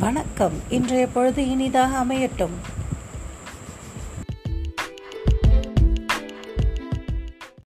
வணக்கம். இன்றைய பொழுது இனிதாக அமையட்டும்.